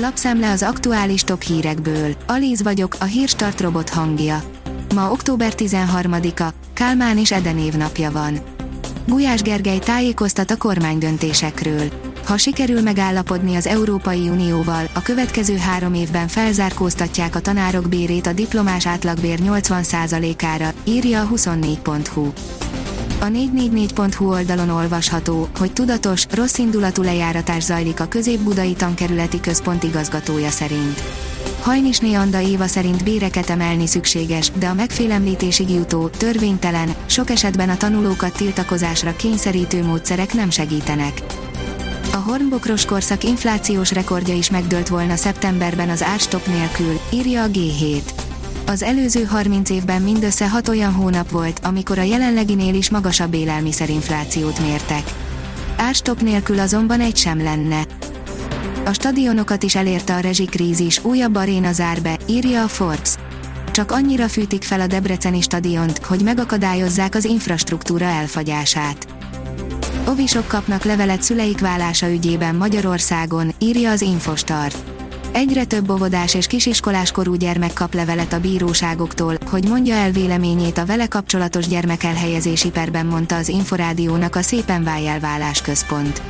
Lapszemle az aktuális top hírekből. Alíz vagyok, a hírstart robot hangja. Ma október 13-a, Kálmán és Eden napja van. Gulyás Gergely tájékoztat a kormány döntésekről. Ha sikerül megállapodni az Európai Unióval, a következő három évben felzárkóztatják a tanárok bérét a diplomás átlagbér 80%-ára, írja a 24.hu. A 444.hu oldalon olvasható, hogy tudatos, rossz indulatú lejáratás zajlik a közép-budai tankerületi központ igazgatója szerint. Hajnisné Anda Éva szerint béreket emelni szükséges, de a megfélemlítésig jutó, törvénytelen, sok esetben a tanulókat tiltakozásra kényszerítő módszerek nem segítenek. A hornbokros korszak inflációs rekordja is megdőlt volna szeptemberben az árstop nélkül, írja a G7. Az előző 30 évben mindössze 6 olyan hónap volt, amikor a jelenleginél is magasabb élelmiszerinflációt mértek. Árstop nélkül azonban egy sem lenne. A stadionokat is elérte a rezsikrízis, újabb aréna zár be, írja a Forbes. Csak annyira fűtik fel a Debreceni stadiont, hogy megakadályozzák az infrastruktúra elfagyását. Ovisok kapnak levelet szüleik válása ügyében Magyarországon, írja az Infostart. Egyre több óvodás és kisiskolás korú gyermek kap levelet a bíróságoktól, hogy mondja el véleményét a vele kapcsolatos gyermekelhelyezési perben mondta az Inforádiónak a Szépen Vájjelválás központ.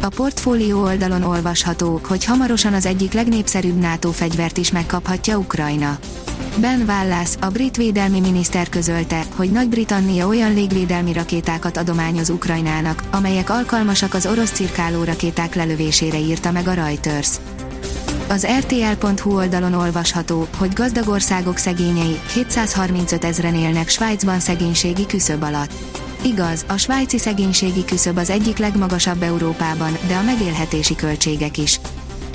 A portfólió oldalon olvasható, hogy hamarosan az egyik legnépszerűbb NATO fegyvert is megkaphatja Ukrajna. Ben Wallace, a brit védelmi miniszter közölte, hogy Nagy-Britannia olyan légvédelmi rakétákat adományoz Ukrajnának, amelyek alkalmasak az orosz cirkáló rakéták lelövésére írta meg a Reuters. Az RTL.hu oldalon olvasható, hogy gazdag országok szegényei 735 ezren élnek Svájcban szegénységi küszöb alatt. Igaz, a svájci szegénységi küszöb az egyik legmagasabb Európában, de a megélhetési költségek is.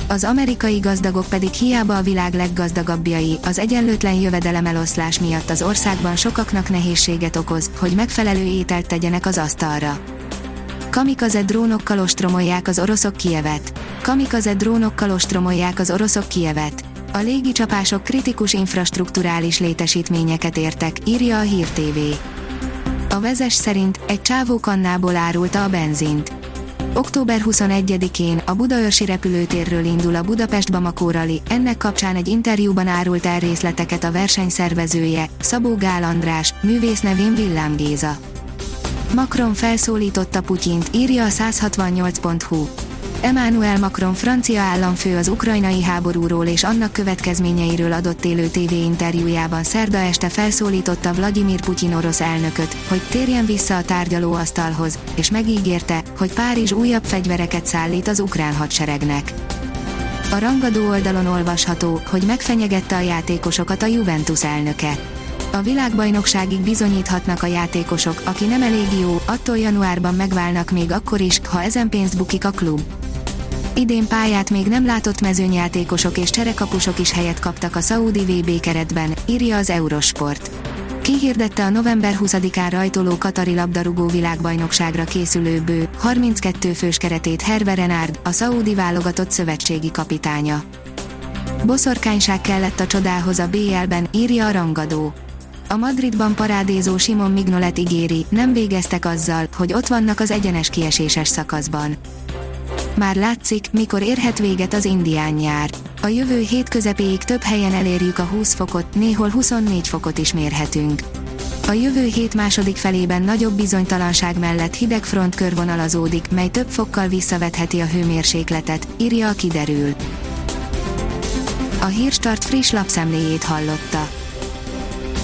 Az amerikai gazdagok pedig hiába a világ leggazdagabbjai, az egyenlőtlen jövedelemeloszlás miatt az országban sokaknak nehézséget okoz, hogy megfelelő ételt tegyenek az asztalra. Kamikaze drónokkal ostromolják az oroszok Kievet. Kamikaze drónokkal ostromolják az oroszok Kievet. A légicsapások kritikus infrastruktúrális létesítményeket értek, írja a Hír TV. A vezes szerint egy csávó kannából árulta a benzint. Október 21-én a Budaörsi repülőtérről indul a Budapest Bamako Rally, ennek kapcsán egy interjúban árult el részleteket a verseny szervezője, Szabó Gál András, művész nevén Villám Géza. Macron felszólította Putyint, írja a 168.hu. Emmanuel Macron francia államfő az ukrajnai háborúról és annak következményeiről adott élő TV interjújában szerda este felszólította Vladimir Putyin orosz elnököt, hogy térjen vissza a tárgyalóasztalhoz, és megígérte, hogy Párizs újabb fegyvereket szállít az ukrán hadseregnek. A rangadó oldalon olvasható, hogy megfenyegette a játékosokat a Juventus elnöke. A világbajnokságig bizonyíthatnak a játékosok, aki nem elég jó, attól januárban megválnak még akkor is, ha ezen pénzt bukik a klub. Idén pályát még nem látott mezőnyjátékosok és cserekapusok is helyet kaptak a Saudi VB keretben, írja az Eurosport. Kihirdette a november 20-án rajtoló Katari labdarúgó világbajnokságra készülő bő, 32 fős keretét Herve Renard, a Saudi válogatott szövetségi kapitánya. Boszorkányság kellett a csodához a BL-ben, írja a rangadó. A Madridban parádézó Simon Mignolet ígéri, nem végeztek azzal, hogy ott vannak az egyenes kieséses szakaszban. Már látszik, mikor érhet véget az indián nyár. A jövő hét közepéig több helyen elérjük a 20 fokot, néhol 24 fokot is mérhetünk. A jövő hét második felében nagyobb bizonytalanság mellett hideg front körvonalazódik, mely több fokkal visszavetheti a hőmérsékletet, írja a kiderül. A Hírstart friss lapszemléjét hallotta.